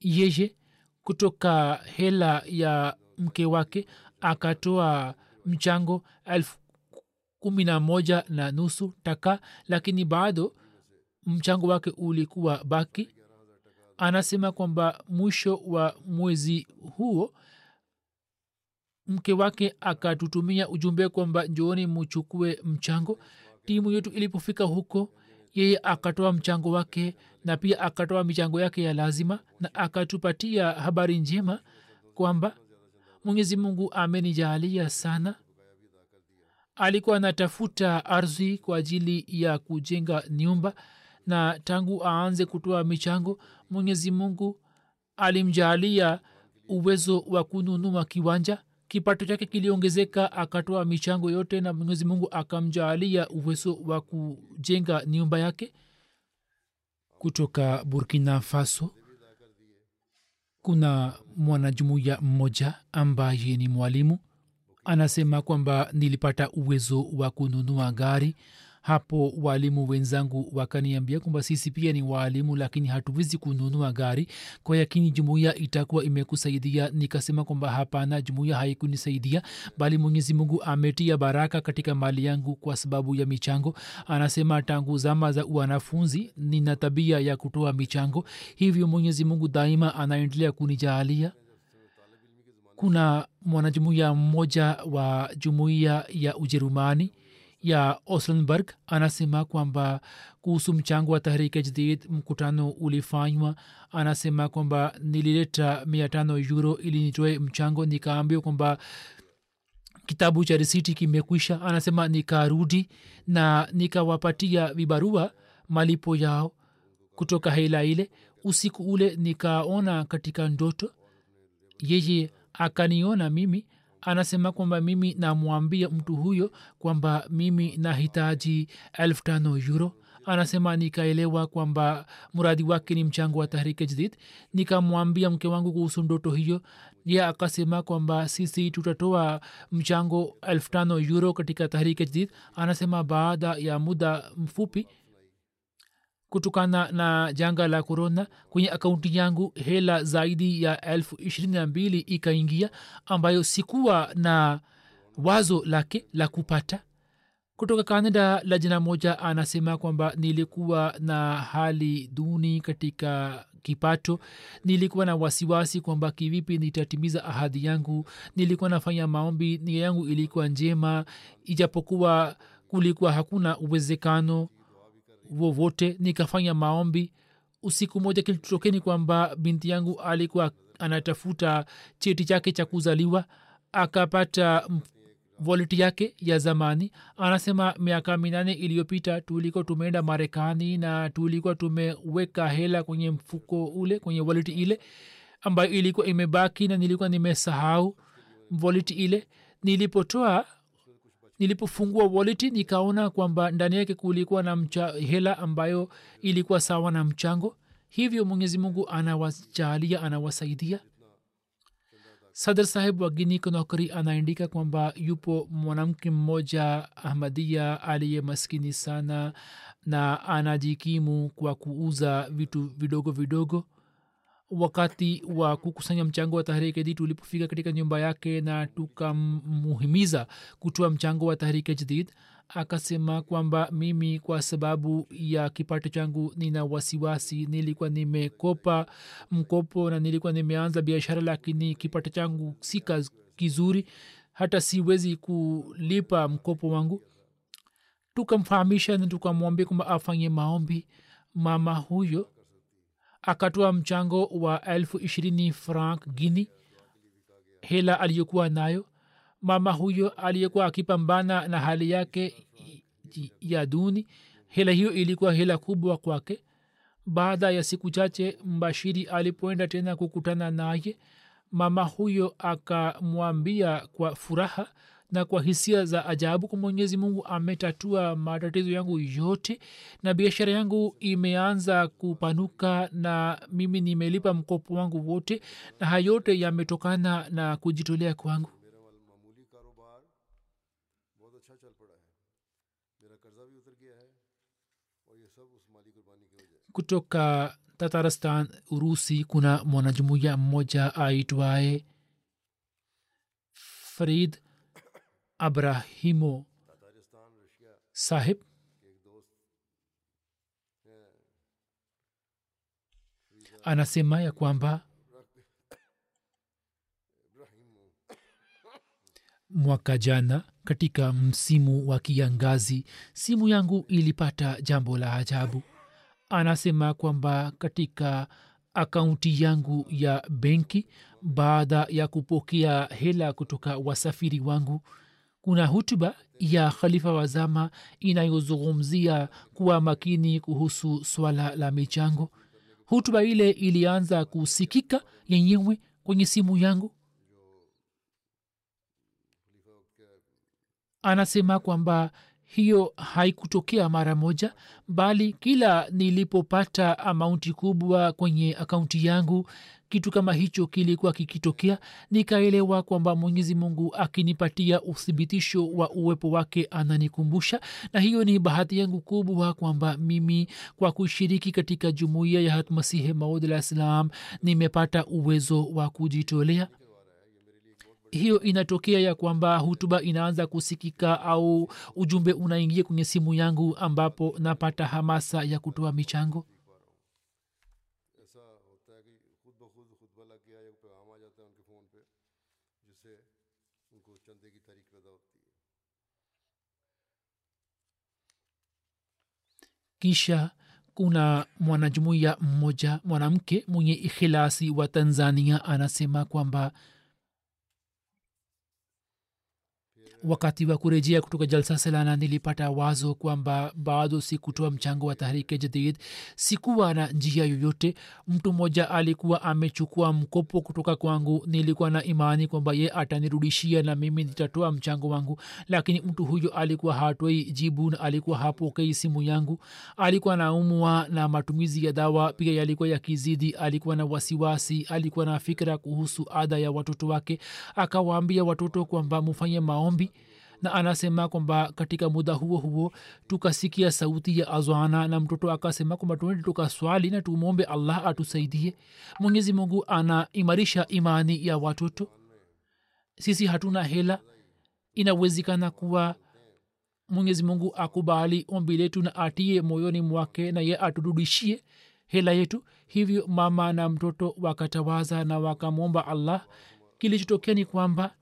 yeye kutoka hela ya mke wake akatoa mchango elfu kumi na moja na nusu taka lakini bado mchango wake ulikuwa baki. Anasema kwamba mwisho wa mwezi huo mke wake akatutumia ujumbe kwamba njooni muchukue mchango. Timu yetu ilipofika huko yeye akatoa mchango wake na pia akatoa michango yake ya lazima na akatupatia habari njema kwamba mwenyezi mungu amenijalia sana. Alikuwa anatafuta ardhi kwa ajili ya kujenga nyumba na tangu aanze kutoa michango mwenyezi mungu alimjaalia uwezo wa kununua kiwanja. Kipato chake kiliongezeka akatoa michango yote na mwenyezi mungu akamjaalia uwezo wa kujenga nyumba yake. Kutoka burkina faso kuna mwanajumuya mmoja ambaye ni mwalimu. Anasema kwamba nilipata uwezo wa kununua gari hapo waalimu wenzangu wakaniambia kwamba sisi pia ni waalimu lakini hatuwezi kununua gari. Kwa yakini jumuiya itakuwa imekusaidia. Nikasema kwamba hapana jumuiya haikunisaidia bali mwenyezi mungu ametia baraka katika mali yangu kwa sababu ya michango. Anasema tangu zama za wanafunzi nina tabia ya kutoa michango. Hivyo mwenyezi mungu daima anaendelea kunijaalia kuna mwanajumuiya mmoja wa jumuiya ya ujerumani ya oslenberg anasema kwamba kuhusu mchango wa tahrike jadid mkutano ulifanywa. Anasema kwamba nilileta mia tano euro ili nitoe mchango nikaambiwa kwamba kitabu cha risiti kimekwisha. Anasema nikarudi na nikawapatia vibarua malipo yao kutoka hela ile. Usiku ule nikaona katika ndoto. Yeye akaniona mimi anasema kwamba mimi namwambia mtu huyo kwamba mimi nahitaji elfu tano euro. Anasema nikaelewa kwamba mradi wake ni mchango wa tahrike jadid nikamwambia mke wangu kuhusu ndoto hiyo. Ye akasema kwamba sisi tutatoa mchango elfu tano euro katika tahrike jadid anasema baada ya muda mfupi kutokana na janga la korona kwenye akaunti yangu hela zaidi ya elfu ishirini na mbili ikaingia ambayo sikuwa na wazo lake la kupata. Kutoka canada la jina moja anasema kwamba nilikuwa na hali duni katika kipato. Nilikuwa na wasiwasi kwamba kivipi nitatimiza ahadi yangu. Nilikuwa nafanya maombi nia yangu ilikuwa njema ijapokuwa kulikuwa hakuna uwezekano wowote nikafanya maombi. Usiku moja kilitokeni kwamba binti yangu alikuwa anatafuta cheti chake cha kuzaliwa akapata voliti yake ya zamani. Anasema miaka minane iliyopita tulikuwa tumeenda marekani na tulikuwa tumeweka hela kwenye mfuko ule kwenye voliti ile ambayo ilikuwa imebaki na nilikuwa nimesahau voliti ile. Nilipotoa nilipofungua waleti nikaona kwamba ndani yake kulikuwa na mcha, hela ambayo ilikuwa sawa na mchango. Hivyo mwenyezi mungu anawajalia anawasaidia. Sadr saheb wa gini konokri anaandika kwamba yupo mwanamke mmoja ahmadia aliye maskini sana na anajikimu kwa kuuza vitu vidogo vidogo wakati wa kukusanya mchango wa tahrike jadid tulipofika katika nyumba yake na tukamuhimiza kutoa mchango wa tahrike jadid akasema kwamba mimi kwa sababu ya kipato changu nina wasiwasi nilikuwa nimekopa mkopo na nilikuwa nimeanza biashara lakini kipato changu si kizuri hata siwezi kulipa mkopo wangu. Tukamfahamisha na tukamwambia kwamba afanye maombi. Mama huyo akatoa mchango wa elfu ishirini frank guini hela aliyokuwa nayo. Mama huyo aliyekuwa akipambana na hali yake ya duni hela hiyo ilikuwa hela kubwa kwake. Baada ya siku chache mbashiri alipoenda tena kukutana naye mama huyo akamwambia kwa furaha na kwa hisia za ajabu kwa mwenyezi mungu ametatua matatizo yangu yote na biashara yangu imeanza kupanuka na mimi nimelipa mkopo wangu wote na hayo yote yametokana na kujitolea kwangu. Kutoka tataristan urusi kuna mwanajumuya mmoja aitwaye frid Abrahimo Sahib. Anasema ya kwamba mwaka jana katika msimu wa kiangazi simu yangu ilipata jambo la ajabu anasema kwamba katika akaunti yangu ya benki baada ya kupokea hela kutoka wasafiri wangu kuna hutuba ya khalifa wa zama inayozungumzia kuwa makini kuhusu swala la michango. Hutuba ile ilianza kusikika yenyewe kwenye simu yangu. Anasema kwamba hiyo haikutokea mara moja bali kila nilipopata amaunti kubwa kwenye akaunti yangu kitu kama hicho kilikuwa kikitokea nikaelewa kwamba mwenyezi mungu akinipatia uthibitisho wa uwepo wake ananikumbusha na hiyo ni bahati yangu kubwa kwamba mimi kwa kushiriki katika jumuiya ya hatmasihi maud alah nimepata uwezo wa kujitolea. Hiyo inatokea ya kwamba hutuba inaanza kusikika au ujumbe unaingia kwenye simu yangu ambapo napata hamasa ya kutoa michango kisha kuna mwanajumuiya mmoja mwanamke mwenye ikhilasi wa tanzania anasema kwamba wakati wa kurejea kutoka jalsa salana nilipata wazo kwamba bado sikutoa mchango wa tahrike jadid. Sikuwa na njia yoyote. Mtu mmoja alikuwa amechukua mkopo kutoka kwangu. Nilikuwa na imani kwamba ye atanirudishia na mimi nitatoa mchango wangu. Lakini mtu huyo alikuwa hatoi jibu na alikuwa hapokei simu yangu. Alikuwa naumwa na matumizi ya dawa pia yalikuwa yakizidi. Alikuwa na wasiwasi alikuwa na fikira kuhusu ada ya watoto wake. Akawaambia watoto kwamba mufanye maombi na anasema kwamba katika muda huo huo tukasikia sauti ya azwana na mtoto akasema kwamba tuende tukaswali na tumwombe allah atusaidie. Mwenyezi mungu anaimarisha imani ya watoto. Sisi hatuna hela. Inawezekana kuwa mwenyezi mungu akubali ombi letu na atie moyoni mwake na ye aturudishie hela yetu. Hivyo mama na mtoto wakatawaza na wakamwomba allah. Kilichotokea ni kwamba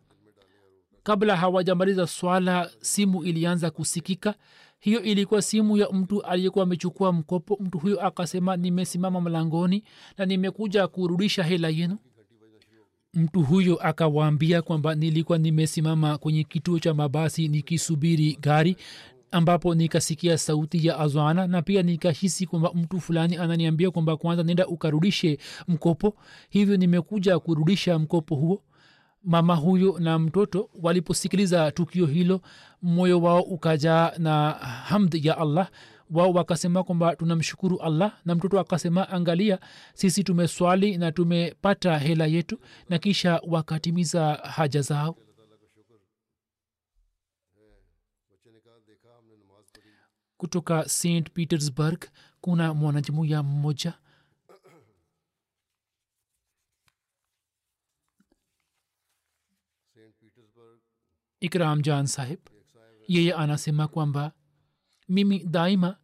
kabla hawajamaliza swala simu ilianza kusikika. Hiyo ilikuwa simu ya mtu aliyekuwa amechukua mkopo. Mtu huyo akasema nimesimama mlangoni na nimekuja kurudisha hela yenu. Mtu huyo akawaambia kwamba nilikuwa nimesimama kwenye kituo cha mabasi nikisubiri gari ambapo nikasikia sauti ya azana na pia nikahisi kwamba mtu fulani ananiambia kwamba kwanza nenda ukarudishe mkopo. Hivyo nimekuja kurudisha mkopo huo mama huyo na mtoto waliposikiliza tukio hilo moyo wao ukajaa na hamd ya allah. Wao wakasema kwamba tunamshukuru allah na mtoto akasema angalia sisi tumeswali na tumepata hela yetu na kisha wakatimiza haja zao. Kutoka st petersburg kuna mwanajumuya mmoja. Ikram jan sahib. Yeye anasema kwamba mimi daima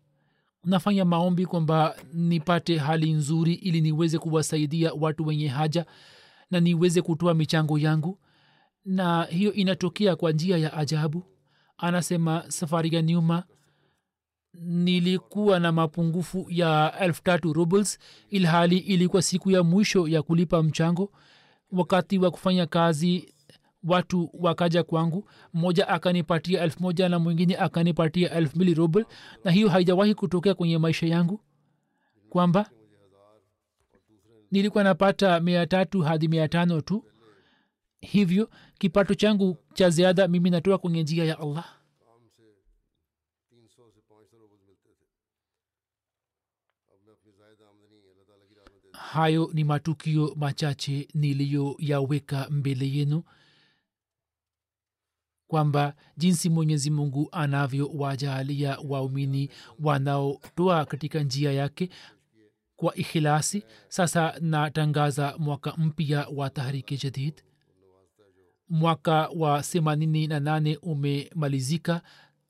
nafanya maombi kwamba nipate hali nzuri ili niweze kuwasaidia watu wenye haja na niweze kutoa michango yangu. Na hiyo inatokea kwa njia ya ajabu. Anasema safari ya nyuma nilikuwa na mapungufu ya elfu tatu rubles ilhali ilikuwa siku ya mwisho ya kulipa mchango. Wakati wa kufanya kazi watu wakaja kwangu. Mmoja akanipatia elfu moja na mwingine akanipatia elfu mbili rubl na hiyo haijawahi kutokea kwenye maisha yangu kwamba nilikuwa napata mia tatu hadi mia tano tu. Hivyo kipato changu cha ziada mimi natoka kwenye njia ya allah. Hayo ni matukio machache niliyoyaweka mbele yenu. no kwamba jinsi mwenyezi mungu anavyowajalia waumini wanaotoa katika njia yake kwa ikhilasi sasa natangaza mwaka mpya wa tahriki jadid. Mwaka wa 88 umemalizika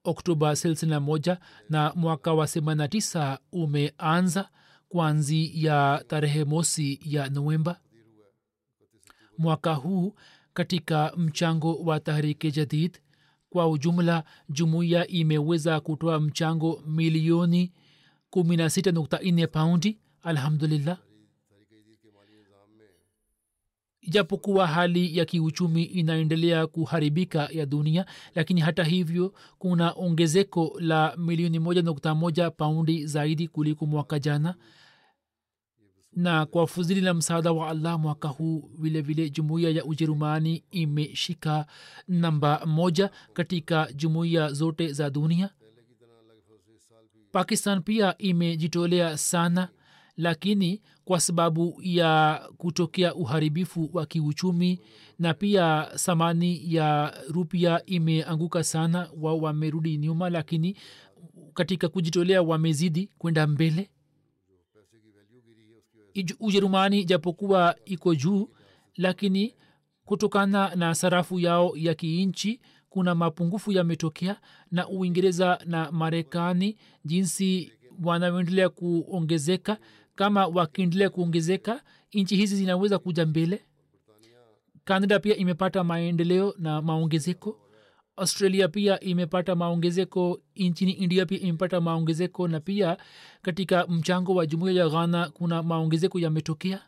oktoba 31 na mwaka wa 89 umeanza kwanzi ya tarehe mosi ya novemba. Mwaka huu katika mchango wa tahriki jadid. Kwa ujumla jumuiya imeweza kutoa mchango milioni 16.4 paundi. Alhamdulillah. Ijapokuwa hali ya kiuchumi inaendelea kuharibika ya dunia lakini hata hivyo kuna ongezeko la milioni moja nukta moja paundi zaidi kuliko mwaka jana na kwa fuzili na msaada wa allah mwaka huu vilevile vile jumuiya ya ujerumani imeshika namba moja katika jumuiya zote za dunia. Pakistan pia imejitolea sana lakini kwa sababu ya kutokea uharibifu wa kiuchumi na pia thamani ya rupia imeanguka sana wao wamerudi nyuma lakini katika kujitolea wamezidi kwenda mbele ujerumani japokuwa iko juu lakini kutokana na sarafu yao ya kiinchi kuna mapungufu yametokea na uingereza na marekani jinsi wanavyoendelea kuongezeka. Kama wakiendelea kuongezeka nchi hizi zinaweza kuja mbele. Kanada pia imepata maendeleo na maongezeko australia pia imepata maongezeko nchini india pia imepata maongezeko na pia katika mchango wa jumuiya ya ghana kuna maongezeko yametokea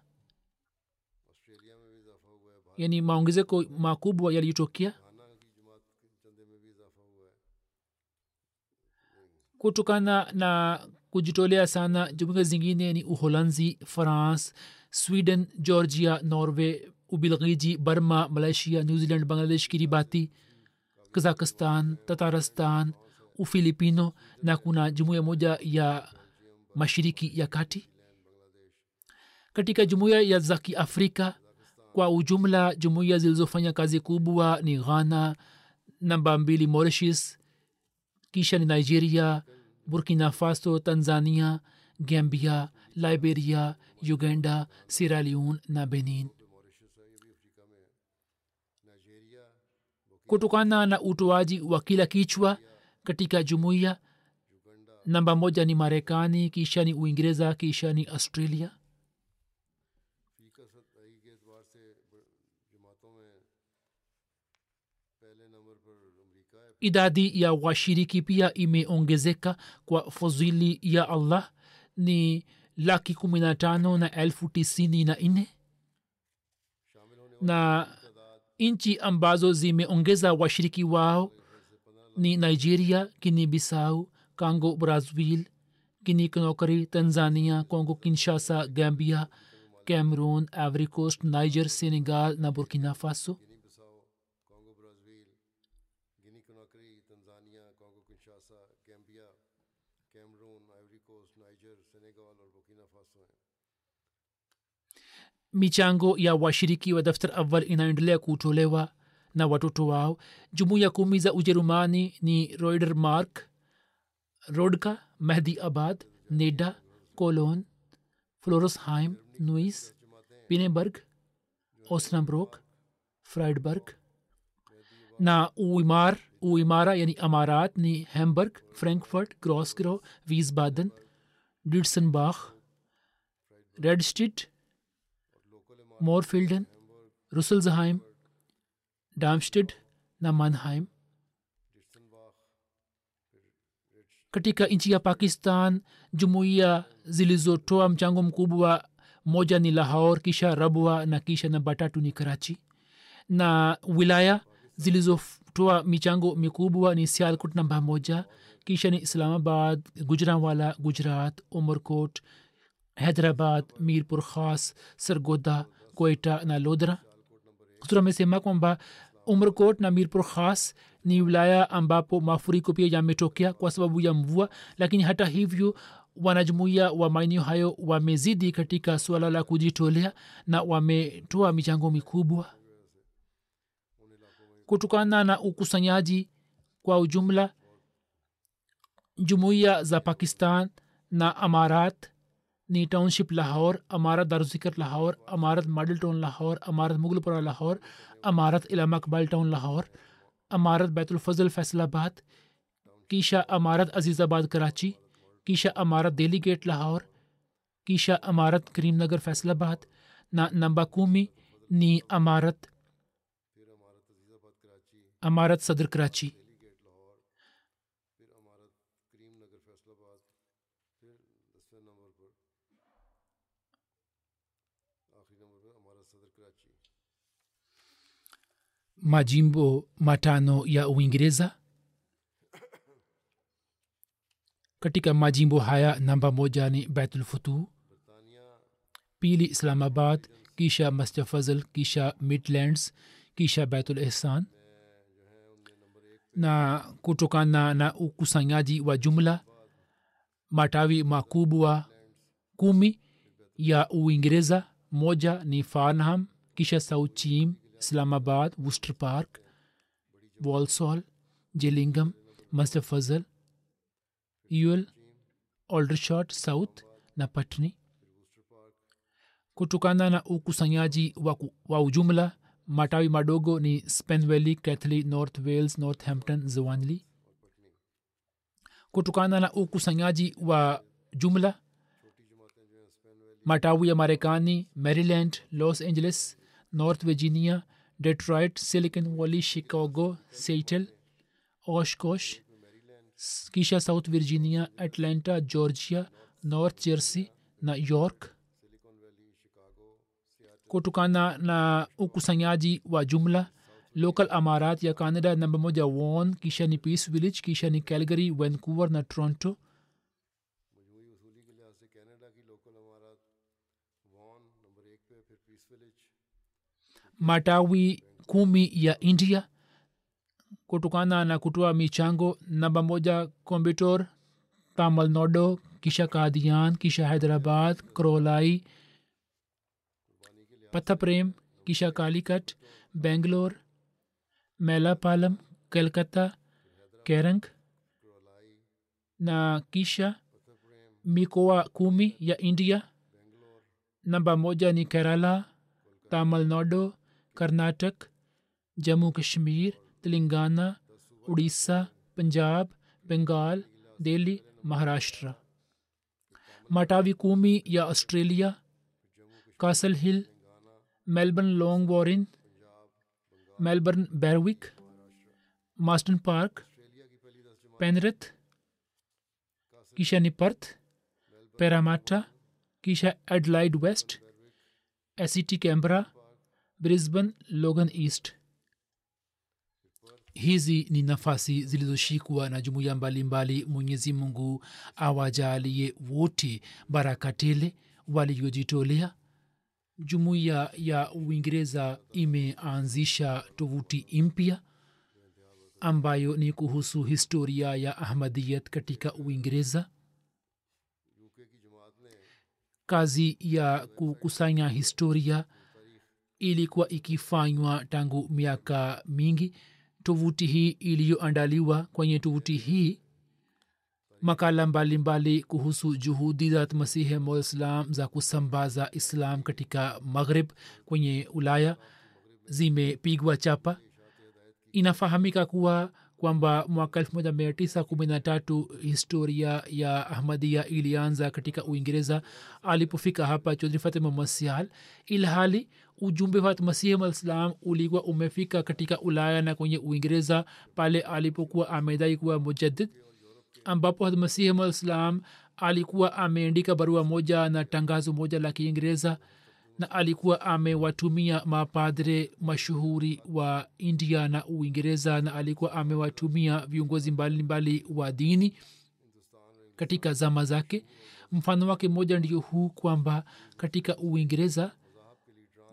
yani maongezeko makubwa yaliyotokea kutokana na kujitolea sana jumuiya zingine ni uholanzi france sweden georgia norway ubelgiji burma malaysia new zealand bangladesh kiribati yeah kazakistan tataristan ufilipino na kuna jumuiya moja ya mashiriki ya kati. Katika jumuiya ya za kiafrika kwa ujumla jumuiya zilizofanya kazi kubwa ni ghana namba mbili mauritius kisha ni nigeria burkina faso tanzania gambia liberia uganda sierra leone na benin kutokana na utoaji wa kila kichwa katika jumuiya. Namba moja ni marekani kisha ni uingereza kisha ni australia. Idadi ya washiriki pia imeongezeka kwa fadhili ya allah ni laki kumi na tano na elfu tisini na nne. Na nchi ambazo zimeongeza washiriki wao ni nigeria guinea bissau congo brazil guinea conakry tanzania congo kinshasa gambia cameroon ivory coast niger senegal na burkina faso michango ya washiriki wa daftar awal inaendelea kutolewa na watoto wao jumuiya kumi za ujerumani ni roider mark rodka mehdi abad neda colon florosheim nuis pineberg osnabrok friedberg na uimar uimara yani amarat ni hamburg frankfurt grosgro wiesbaden ditzenbach redstedt مورفیلڈن رسلزہائم ڈامسٹڈ نام منہائم کٹیکا انچیا پاکستان جمویہ ذلزو ٹوا مچانگو مکوبوا موجا نی لاہور کیشا ربوا نہ کیشا نہ بٹاٹو نی کراچی نا ولایا ذلزو ٹوا می چانگو می کوبوا نی سیالکوٹ نوجا کیشا نی اسلام آباد گجران والا گجرات عمر کوٹ حیدرآباد میر پور خاص سرگودا koita na lodra sura amesema kwamba umrkot na mirpur khas ni wilaya ambapo mafuriko pia yametokea kwa sababu ya mvua lakini hata hivyo wanajumuia wa maeneo hayo wamezidi katika suala la kujitolea na wametoa michango mikubwa. Kutokana na ukusanyaji kwa ujumla jumuiya za pakistan na amarat ni township lahore amarat daruzikar lahore amarat model town lahore amarat mughlpura lahore amarat ilama iqbal town lahore amarat baitulfazl faisalabad kisha amarat azizabad karachi kisha amarat delhi gate lahore kisha amarat karimnagar faisalabad na namba kumi ni amarat amarat sadr karachi फिर majimbo matano ya uingereza. Katika majimbo haya namba moja ni baitulfutu pili islamabad kisha masja fazl kisha midlands kisha baitul ihsan. Na kutokana na ukusanyaji wa jumla matawi makubwa kumi ya uingereza moja ni farnham kisha sauchim south chim islamabad worcester park walsall gillingham masjid fazl ewell aldershot south na patni kutokana na ukusanyaji wa, ku- wa ujumla matawi madogo ni spenvalley cathley north wales northampton zwanley kutokana na ukusanyaji wa jumla matawi ya marekani maryland los angeles north virginia detroit silicon valley chicago seattle oshkosh S- kisha south virginia atlanta georgia north jersey na york kutokana na ukusanyaji wa jumla local amarat ya canada namba moja won kisha ni peace village kisha ni calgary vancouver na matawi kumi ya india kutokana na kutoa michango namba moja kombitor tamil nadu kisha kadian kisha hyderabad krolai pathaprem kisha kalikat bengalore melapalam kalkata kerang na kisha mikoa kumi ya india. Namba moja ni kerala tamil کرناٹک، جموں کشمیر، تلنگانہ، اڑیسہ، پنجاب، بنگال، دہلی، مہاراشٹرا۔ مٹاوی قومی یا آسٹریلیا، کاسل ہل، میلبرن لانگ وارن، میلبرن بیروک ماسٹن پارک، پینرتھ کیشا نپرتھ پیراماٹا کیشا ایڈلائڈ ویسٹ، ایسیٹی کیمبرا brisbane logan east. Hizi ni nafasi zilizoshikwa na jumuiya mbalimbali. Mwenyezi mungu awajalie wote baraka tele waliojitolea. Jumuiya ya uingereza imeanzisha tovuti mpya ambayo ni kuhusu historia ya ahmadiyat katika uingereza. Kazi ya kukusanya historia ilikuwa ikifanywa tangu miaka mingi. Tovuti hii iliyoandaliwa kwenye tovuti hii makala mbalimbali mbali kuhusu juhudi za masihi mwislam za kusambaza islam katika maghrib kwenye ulaya zimepigwa chapa. Inafahamika kuwa kwamba mwaka 1913 historia ya ahmadia ilianza katika uingereza alipofika hapa chodri fatima masial ilhali ujumbe wa masihi malislam ulikuwa umefika katika ulaya na kwenye uingereza pale alipokuwa amedai kuwa mujadid ambapo masihi malislam alikuwa ameandika barua moja na tangazo moja la kiingereza na alikuwa amewatumia mapadre mashuhuri wa india na uingereza na alikuwa amewatumia viongozi mbalimbali wa dini katika zama zake. Mfano wake mmoja ndio huu kwamba katika uingereza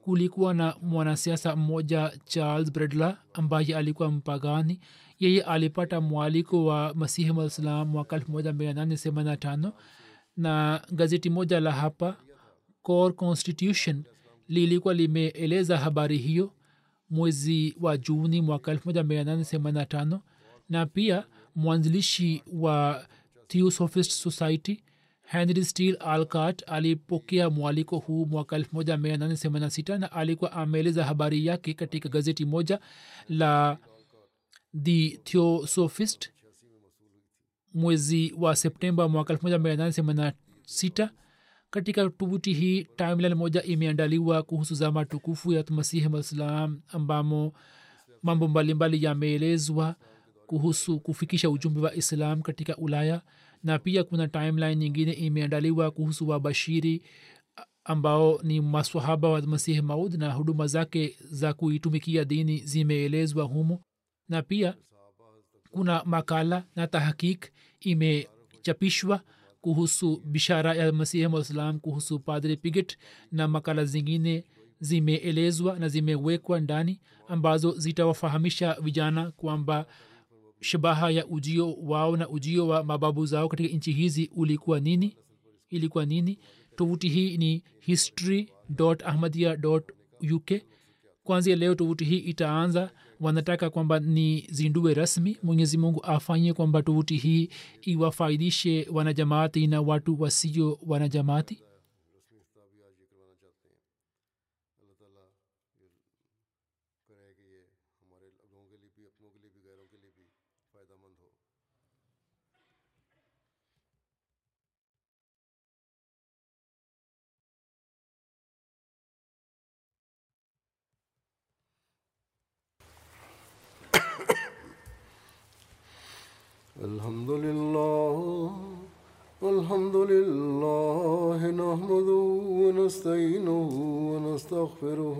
kulikuwa na mwanasiasa mmoja charles bredler ambaye alikuwa mpagani. Yeye alipata mwaliko wa masihi malislam mwaka 1885 na gazeti moja la hapa core constitution lilikuwa limeeleza habari hiyo mwezi wa juni mwaka 1885 na pia mwanzilishi wa theosophist society henry steele alcart alipokea mwaliko huu mwaka 1886 na alikuwa ameeleza habari yake katika gazeti moja la the theosophist mwezi wa septemba mwaka 1886 katika tovuti hii timeline moja imeandaliwa kuhusu zama tukufu ya masihi malislam ambamo mambo mbalimbali yameelezwa kuhusu kufikisha ujumbe wa islam katika ulaya na pia kuna timeline nyingine imeandaliwa kuhusu wabashiri ambao ni maswahaba wa masihi maud na huduma zake za kuitumikia dini zimeelezwa humo na pia kuna makala na tahakik imechapishwa kuhusu bishara ya masihi malislam kuhusu padri piget na makala zingine zimeelezwa na zimewekwa ndani ambazo zitawafahamisha vijana kwamba shabaha ya ujio wao na ujio wa mababu zao katika nchi hizi ulikuwa nini? Ilikuwa nini? Tovuti hii ni history ahmadia uk kwanzia leo tovuti hii itaanza. Wanataka kwamba ni zindue rasmi. Mwenyezi mungu afanye kwamba tovuti hii iwafaidishe wanajamaati na watu wasio wanajamaati الحمد لله الحمد لله نحمده ونستعينه ونستغفره